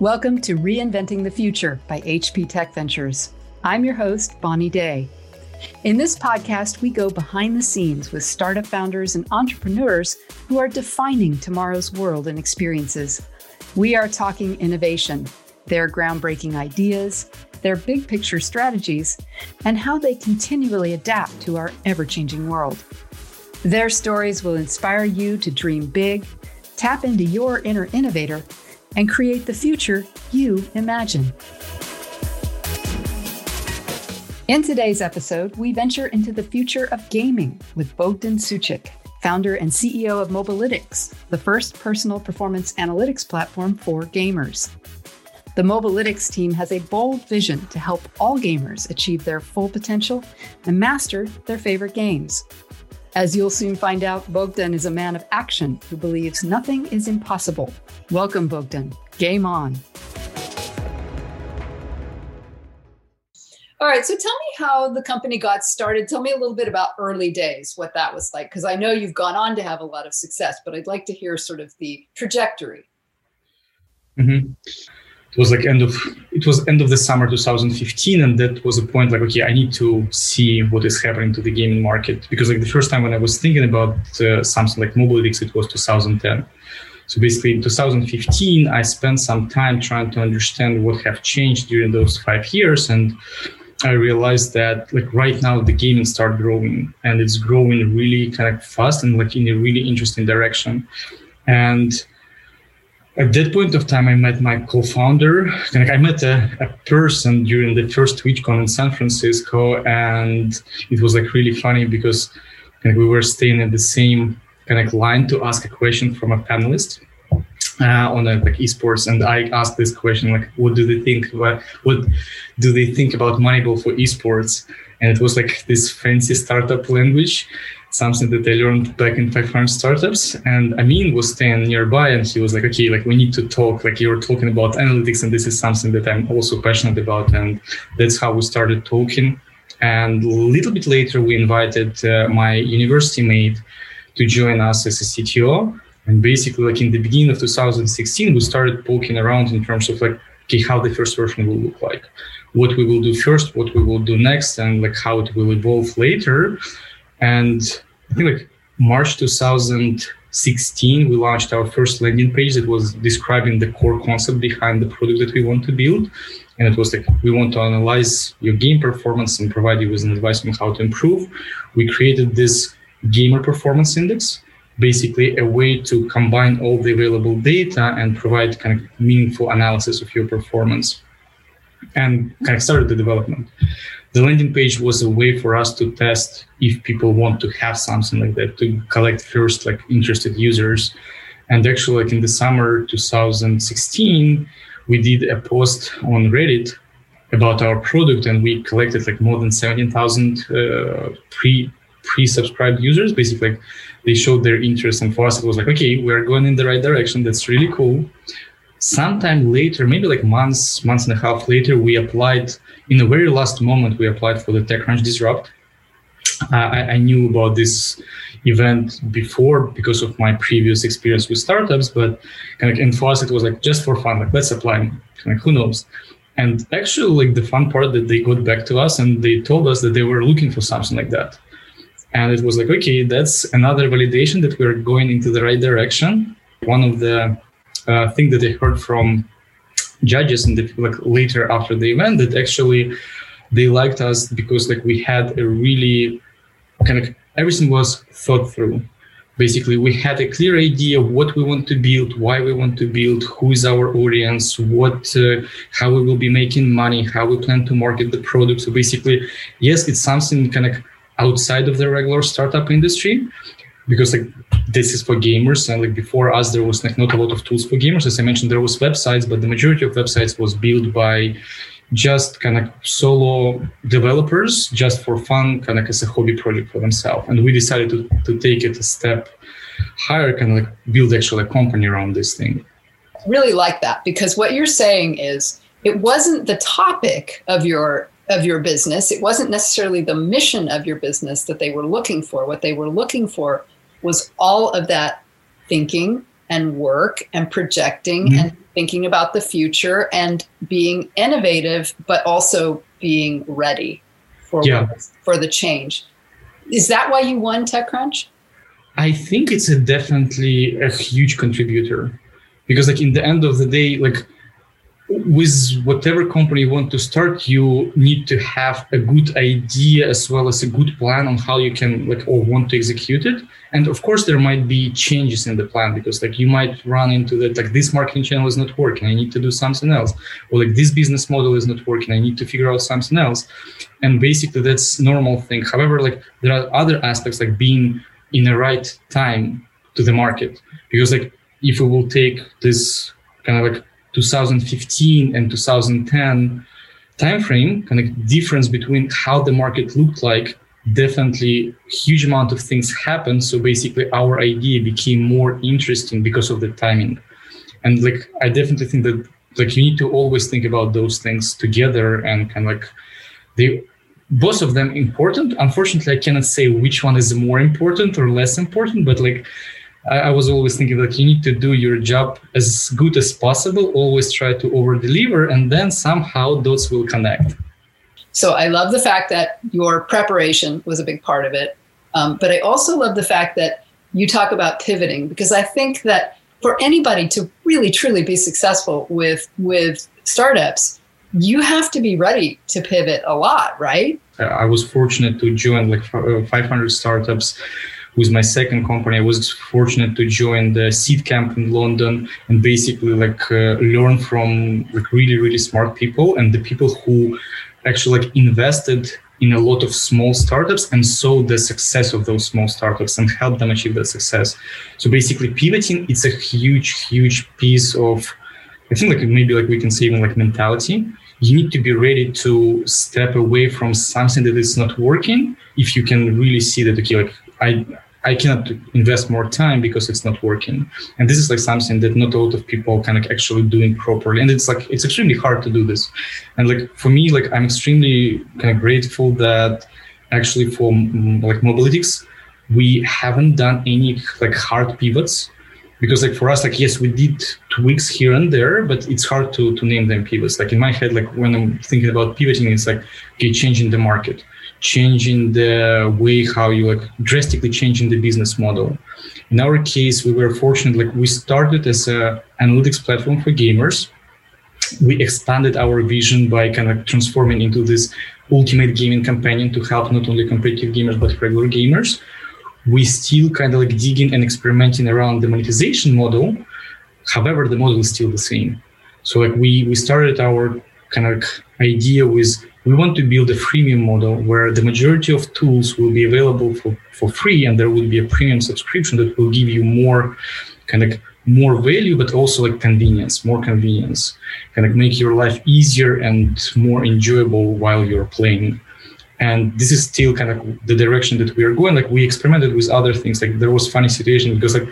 Welcome to Reinventing the Future by HP Tech Ventures. I'm your host, Bonnie Day. In this podcast, we go behind the scenes with startup founders and entrepreneurs who are defining tomorrow's world and experiences. We are talking innovation, their groundbreaking ideas, their big picture strategies, and how they continually adapt to our ever changing world. Their stories will inspire you to dream big, tap into your inner innovator, and create the future you imagine. In today's episode, we venture into the future of gaming with Bogdan Suchyk, founder and CEO of Mobalytics, the first personal performance analytics platform for gamers. The Mobalytics team has a bold vision to help all gamers achieve their full potential and master their favorite games. As you'll soon find out, Bogdan is a man of action who believes nothing is impossible. Welcome, Bogdan. Game on. All right, so tell me how the company got started. Tell me a little bit about early days, what that was like, because I know you've gone on to have a lot of success, but I'd like to hear sort of the trajectory. Mm-hmm it was like end of it was end of the summer 2015 and that was a point like okay i need to see what is happening to the gaming market. Because like the first time when i was thinking about uh, something like Mobalytics it was 2010 so basically in 2015 i spent some time trying to understand what have changed during those five years and i realized that like right now the gaming start growing and it's growing really kind of fast and like in a really interesting direction. And at that point of time, I met my co-founder. Like I met a, a person during the first TwitchCon in San Francisco, and it was like really funny because like, we were staying at the same kind of line to ask a question from a panelist uh, on a, like esports, and I asked this question like, "What do they think? What what do they think about Moneyball for esports?" And it was like this fancy startup language something that I learned back in 500 startups. And Amin was staying nearby and he was like, okay, like we need to talk, like you're talking about analytics and this is something that I'm also passionate about. And that's how we started talking. And a little bit later, we invited uh, my university mate to join us as a CTO. And basically, like in the beginning of 2016, we started poking around in terms of like, okay, how the first version will look like, what we will do first, what we will do next, and like how it will evolve later. And I think like March 2016, we launched our first landing page that was describing the core concept behind the product that we want to build. And it was like, we want to analyze your game performance and provide you with an advice on how to improve. We created this gamer performance index, basically a way to combine all the available data and provide kind of meaningful analysis of your performance and kind of started the development the landing page was a way for us to test if people want to have something like that to collect first like interested users. And actually like in the summer 2016 we did a post on reddit about our product and we collected like more than 17000 uh, pre pre-subscribed users. Basically like, they showed their interest and for us it was like okay we're going in the right direction. That's really cool sometime later maybe like months months and a half later we applied in the very last moment we applied for the TechCrunch Disrupt. Uh, I, I, knew about this event before because of my previous experience with startups, but kind of, and for us it was like just for fun, like let's apply. Like who knows? And actually, like the fun part that they got back to us and they told us that they were looking for something like that. And it was like, okay, that's another validation that we're going into the right direction. One of the uh, things that I heard from judges and the like later after the event that actually they liked us because like we had a really kind of everything was thought through. Basically we had a clear idea of what we want to build why we want to build who is our audience what uh, how we will be making money how we plan to market the product. So basically yes it's something kind of outside of the regular startup industry because like this is for gamers and like before us there was like not a lot of tools for gamers. As i mentioned there was websites but the majority of websites was built by just kind of solo developers just for fun kind of as a hobby project for themselves. And we decided to, to take it a step higher kind of like build actually a company around this thing. Really like that because what you're saying is it wasn't the topic of your of your business it wasn't necessarily the mission of your business that they were looking for what they were looking for was all of that thinking and work and projecting mm-hmm. and thinking about the future and being innovative, but also being ready for yeah. for the change. Is that why you won TechCrunch? I think it's a definitely a huge contributor because like in the end of the day, like with whatever company you want to start, you need to have a good idea as well as a good plan on how you can like or want to execute it. And of course, there might be changes in the plan because like you might run into that like this marketing channel is not working. I need to do something else, or like this business model is not working. I need to figure out something else. And basically, that's normal thing. However, like there are other aspects like being in the right time to the market because like if we will take this kind of like 2015 and 2010 timeframe, kind of difference between how the market looked like, definitely huge amount of things happened. So basically, our idea became more interesting because of the timing. And like, I definitely think that like you need to always think about those things together and kind of like they both of them important. Unfortunately, I cannot say which one is more important or less important, but like I, I was always thinking that you need to do your job as good as possible, always try to over deliver, and then somehow those will connect. So I love the fact that your preparation was a big part of it. Um, but I also love the fact that you talk about pivoting because I think that for anybody to really truly be successful with with startups, you have to be ready to pivot a lot, right? I was fortunate to join like 500 startups with my second company, I was fortunate to join the Seedcamp in London and basically like uh, learn from like really really smart people and the people who actually like invested in a lot of small startups and saw the success of those small startups and help them achieve that success. So basically, pivoting it's a huge huge piece of I think like maybe like we can say even like mentality. You need to be ready to step away from something that is not working if you can really see that okay like I I cannot invest more time because it's not working. And this is like something that not a lot of people kind of actually doing properly. And it's like it's extremely hard to do this. And like for me, like I'm extremely kind of grateful that actually for like Mobalytics, we haven't done any like hard pivots because like for us like yes we did tweaks here and there but it's hard to to name them pivots like in my head like when i'm thinking about pivoting it's like okay changing the market changing the way how you like drastically changing the business model. In our case, we were fortunate, like we started as a analytics platform for gamers. We expanded our vision by kind of transforming into this ultimate gaming companion to help not only competitive gamers but regular gamers. We still kind of like digging and experimenting around the monetization model. However, the model is still the same. So like we we started our kind of idea with we want to build a freemium model where the majority of tools will be available for, for free and there will be a premium subscription that will give you more kind of more value but also like convenience more convenience kind of make your life easier and more enjoyable while you're playing. And this is still kind of the direction that we are going. Like we experimented with other things. Like there was funny situation because like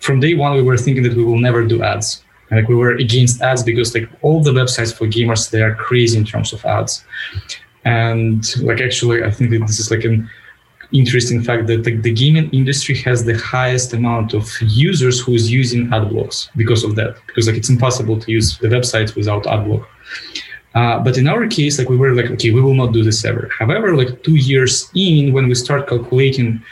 from day one we were thinking that we will never do ads and like we were against ads because like all the websites for gamers they are crazy in terms of ads. And like actually i think that this is like an interesting fact that like, the gaming industry has the highest amount of users who is using ad blocks because of that. Because like it's impossible to use the websites without ad block. Uh, but in our case like we were like okay we will not do this ever. However like two years in when we start calculating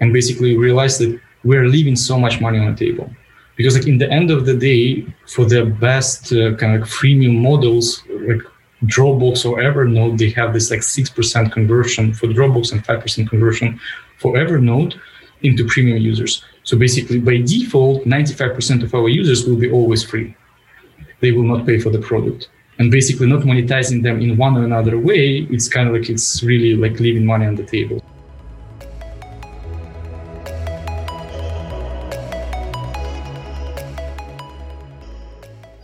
and basically realize that we're leaving so much money on the table because like in the end of the day for the best uh, kind of freemium models like dropbox or evernote they have this like 6% conversion for dropbox and 5% conversion for evernote into premium users. So basically by default 95% of our users will be always free. They will not pay for the product. And basically not monetizing them in one or another way it's kind of like it's really like leaving money on the table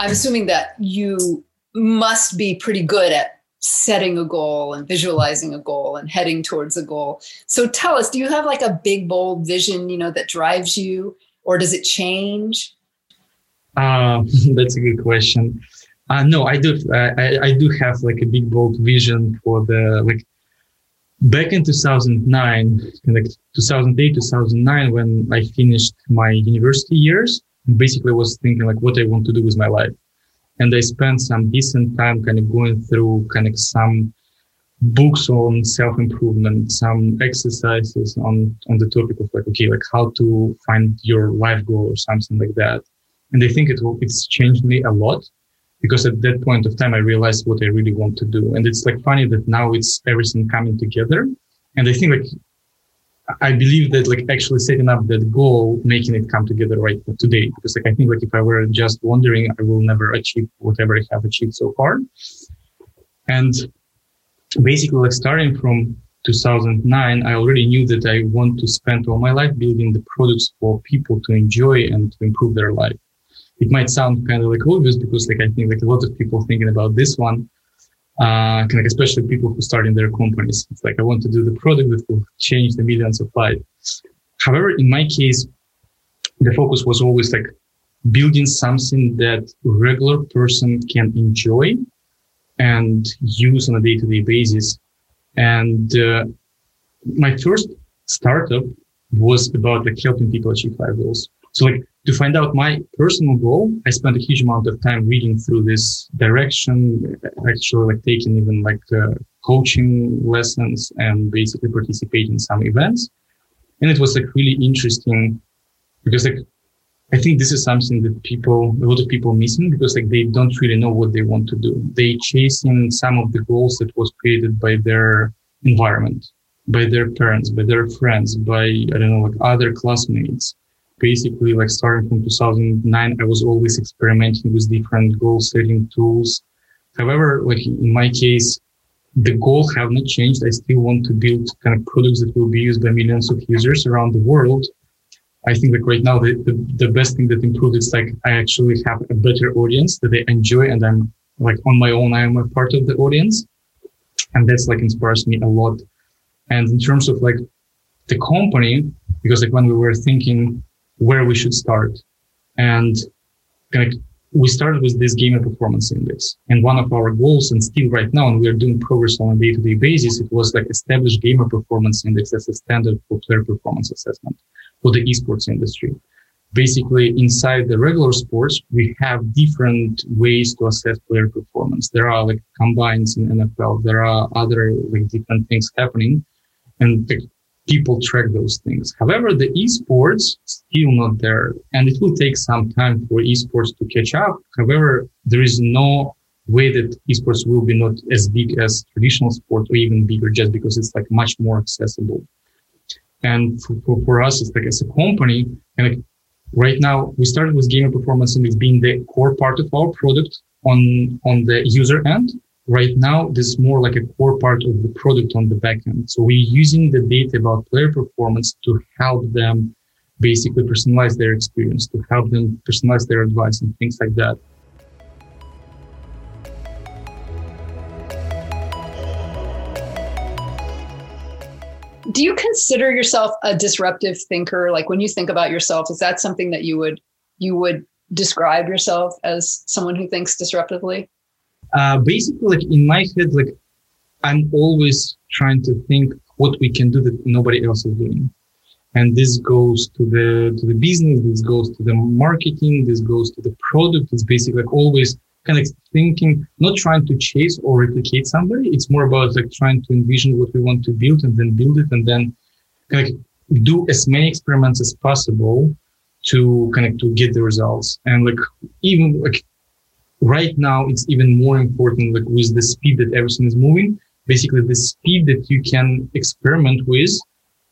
I'm assuming that you must be pretty good at setting a goal and visualizing a goal and heading towards a goal. So tell us, do you have like a big bold vision, you know, that drives you or does it change? Uh, that's a good question. Uh, no, I do. I, I do have like a big bold vision for the like back in 2009, like 2008, 2009, when I finished my university years. Basically was thinking like what I want to do with my life. And I spent some decent time kind of going through kind of some books on self-improvement, some exercises on, on the topic of like, okay, like how to find your life goal or something like that. And I think it will, it's changed me a lot because at that point of time, I realized what I really want to do. And it's like funny that now it's everything coming together. And I think like I believe that like actually setting up that goal, making it come together right today. Because like I think like if I were just wondering, I will never achieve whatever I have achieved so far. And basically like starting from 2009, I already knew that I want to spend all my life building the products for people to enjoy and to improve their life. It might sound kind of like obvious because like I think like a lot of people thinking about this one, uh, like especially people who start in their companies. It's like I want to do the product that will change the millions of lives. However, in my case, the focus was always like building something that regular person can enjoy and use on a day-to-day basis. And uh, my first startup was about like helping people achieve life goals. So like to find out my personal goal, I spent a huge amount of time reading through this direction, actually like taking even like uh, coaching lessons and basically participating in some events. And it was like really interesting because like I think this is something that people, a lot of people missing because like they don't really know what they want to do. They chasing some of the goals that was created by their environment, by their parents, by their friends, by, I don't know, like other classmates. Basically, like starting from 2009, I was always experimenting with different goal setting tools. However, like in my case, the goals have not changed. I still want to build kind of products that will be used by millions of users around the world I think like right now the, the, the best thing that improved is like I actually have a better audience that they enjoy and I'm like on my own, I am a part of the audience. And that's like inspires me a lot. And in terms of like the company, because like when we were thinking where we should start and kind of we started with this gamer performance index and one of our goals and still right now and we are doing progress on a day-to-day basis it was like establish gamer performance index as a standard for player performance assessment for the esports industry. Basically, inside the regular sports, we have different ways to assess player performance. There are like combines in NFL. There are other like different things happening and people track those things. However, the esports still not there and it will take some time for esports to catch up. However, there is no way that esports will be not as big as traditional sport or even bigger just because it's like much more accessible. And for, for, for us, it's like as a company, and like right now we started with gamer performance index being the core part of our product on, on the user end. Right now, this is more like a core part of the product on the back end. So we're using the data about player performance to help them basically personalize their experience, to help them personalize their advice and things like that. do you consider yourself a disruptive thinker like when you think about yourself is that something that you would you would describe yourself as someone who thinks disruptively uh, basically like in my head like i'm always trying to think what we can do that nobody else is doing and this goes to the to the business this goes to the marketing this goes to the product it's basically like always kind of thinking, not trying to chase or replicate somebody. It's more about like trying to envision what we want to build and then build it and then kind of do as many experiments as possible to kind of to get the results. And like even like right now, it's even more important like with the speed that everything is moving. Basically, the speed that you can experiment with.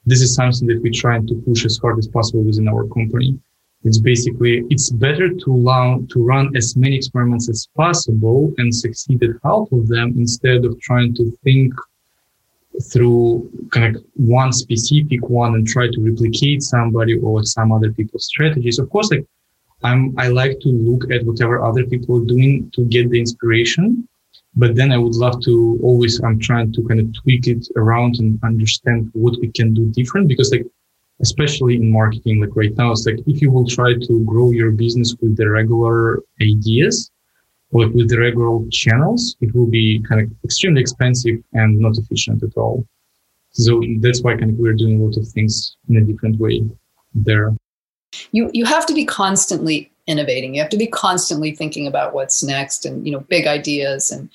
This is something that we're trying to push as hard as possible within our company. It's basically, it's better to run, to run as many experiments as possible and succeed at half of them instead of trying to think through kind of one specific one and try to replicate somebody or some other people's strategies. Of course, like I'm, I like to look at whatever other people are doing to get the inspiration. But then I would love to always, I'm trying to kind of tweak it around and understand what we can do different because like especially in marketing like right now it's like if you will try to grow your business with the regular ideas or with the regular channels it will be kind of extremely expensive and not efficient at all so that's why kind of we're doing a lot of things in a different way there you you have to be constantly innovating. You have to be constantly thinking about what's next and you know big ideas and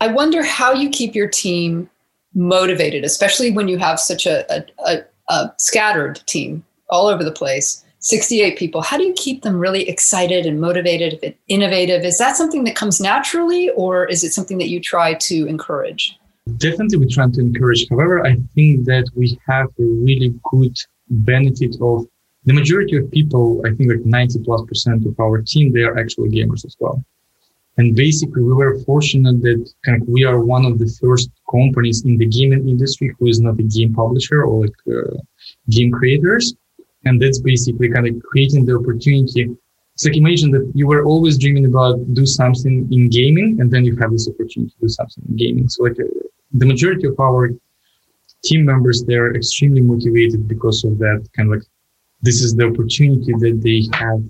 I wonder how you keep your team motivated, especially when you have such a, a, a, scattered team all over the place 68 people. How do you keep them really excited and motivated and innovative? Is that something that comes naturally or is it something that you try to encourage? Definitely we try to encourage. However i think that we have a really good benefit of the majority of people i think like 90 plus percent of our team they are actually gamers as well and basically we were fortunate that kind of we are one of the first companies in the gaming industry who is not a game publisher or like uh, game creators and that's basically kind of creating the opportunity. It's like imagine that you were always dreaming about do something in gaming, and then you have this opportunity to do something in gaming. So like uh, the majority of our team members, they're extremely motivated because of that kind of like this is the opportunity that they have.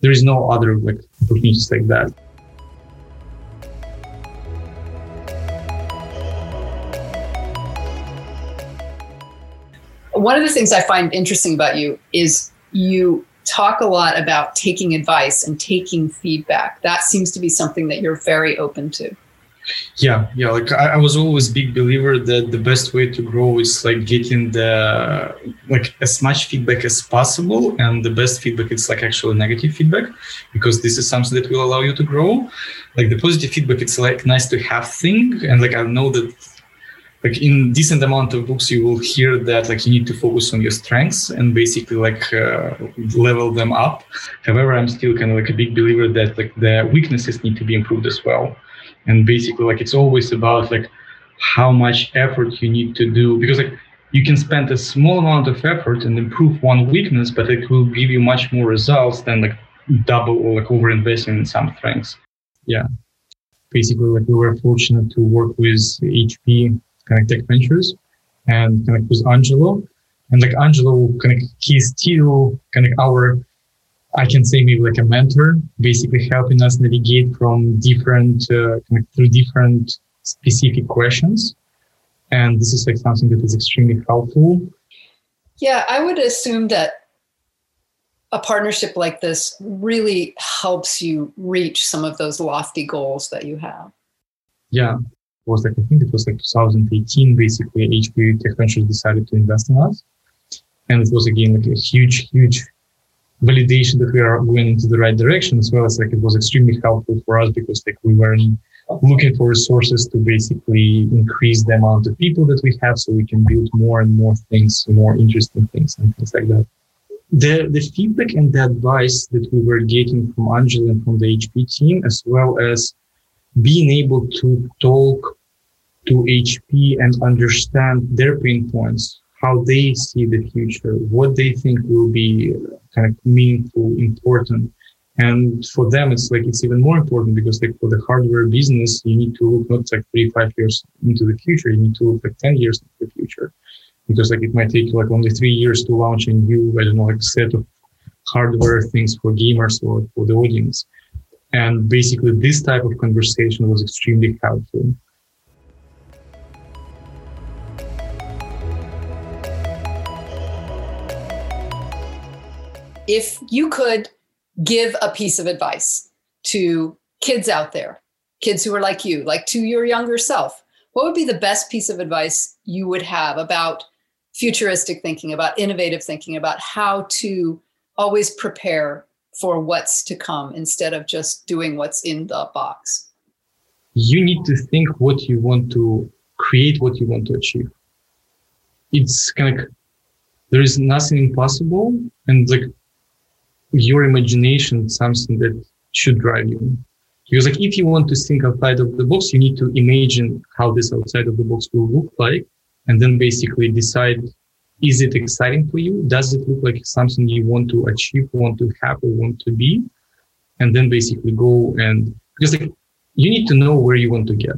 There is no other like opportunities like that. one of the things I find interesting about you is you talk a lot about taking advice and taking feedback. That seems to be something that you're very open to. Yeah, yeah. Like I, I, was always big believer that the best way to grow is like getting the like as much feedback as possible, and the best feedback is like actually negative feedback because this is something that will allow you to grow. Like the positive feedback, it's like nice to have thing, and like I know that like in decent amount of books you will hear that like you need to focus on your strengths and basically like uh, level them up however i'm still kind of like a big believer that like the weaknesses need to be improved as well and basically like it's always about like how much effort you need to do. Because like you can spend a small amount of effort and improve one weakness but it will give you much more results than like double or like over investing in some things. Yeah. Basically like we were fortunate to work with hp kind of tech ventures and kind of with Angelo. And like Angelo, kind of he's still kind of our, I can say maybe like a mentor, basically helping us navigate from different, uh, through different specific questions. And this is like something that is extremely helpful. Yeah, I would assume that a partnership like this really helps you reach some of those lofty goals that you have. Yeah, It was like, I think it was like 2018, basically HP Tech Ventures decided to invest in us. And it was again like a huge, huge validation that we are going into the right direction as well as like it was extremely helpful for us because like we were looking for resources to basically increase the amount of people that we have so we can build more and more things, more interesting things and things like that. The, the feedback and the advice that we were getting from Angela and from the HP team, as well as being able to talk to HP and understand their pain points, how they see the future, what they think will be kind of meaningful, important. And for them, it's like it's even more important because like for the hardware business, you need to look not like three, five years into the future. You need to look like 10 years into the future because like it might take like only three years to launch a new, I don't know, like set of hardware things for gamers or for the audience. And basically, this type of conversation was extremely helpful. If you could give a piece of advice to kids out there, kids who are like you, like to your younger self, what would be the best piece of advice you would have about futuristic thinking, about innovative thinking, about how to always prepare for what's to come instead of just doing what's in the box? You need to think what you want to create, what you want to achieve. It's kind of there is nothing impossible, and like your imagination something that should drive you. Because like if you want to think outside of the box, you need to imagine how this outside of the box will look like, and then basically decide is it exciting for you? Does it look like something you want to achieve, want to have, or want to be? And then basically go and because like you need to know where you want to get.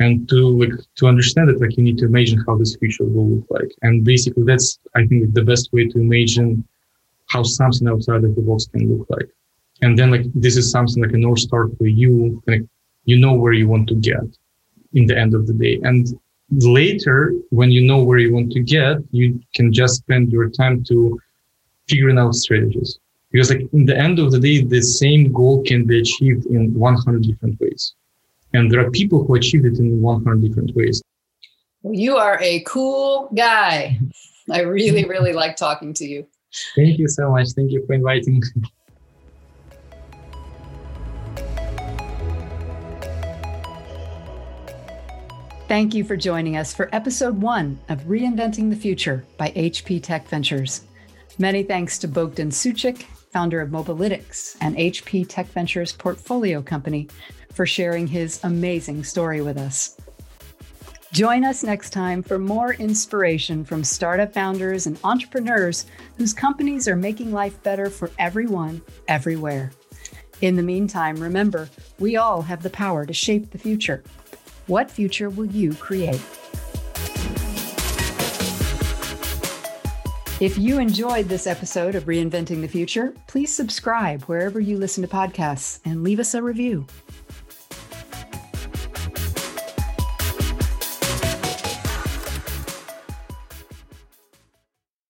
And to like to understand it, like you need to imagine how this future will look like. And basically that's I think the best way to imagine how something outside of the box can look like. And then like this is something like a North Star for you, like you know where you want to get in the end of the day. And later when you know where you want to get you can just spend your time to figuring out strategies. Because like in the end of the day, the same goal can be achieved in 100 different ways. And there are people who achieved it in 100 different ways. Well, you are a cool guy. I really, really like talking to you. Thank you so much. Thank you for inviting. Thank you for joining us for episode one of Reinventing the Future by HP Tech Ventures. Many thanks to Bogdan Suchyk, founder of Mobalytics and HP Tech Ventures portfolio company, for sharing his amazing story with us. Join us next time for more inspiration from startup founders and entrepreneurs whose companies are making life better for everyone, everywhere. In the meantime, remember, we all have the power to shape the future. What future will you create? If you enjoyed this episode of Reinventing the Future, please subscribe wherever you listen to podcasts and leave us a review.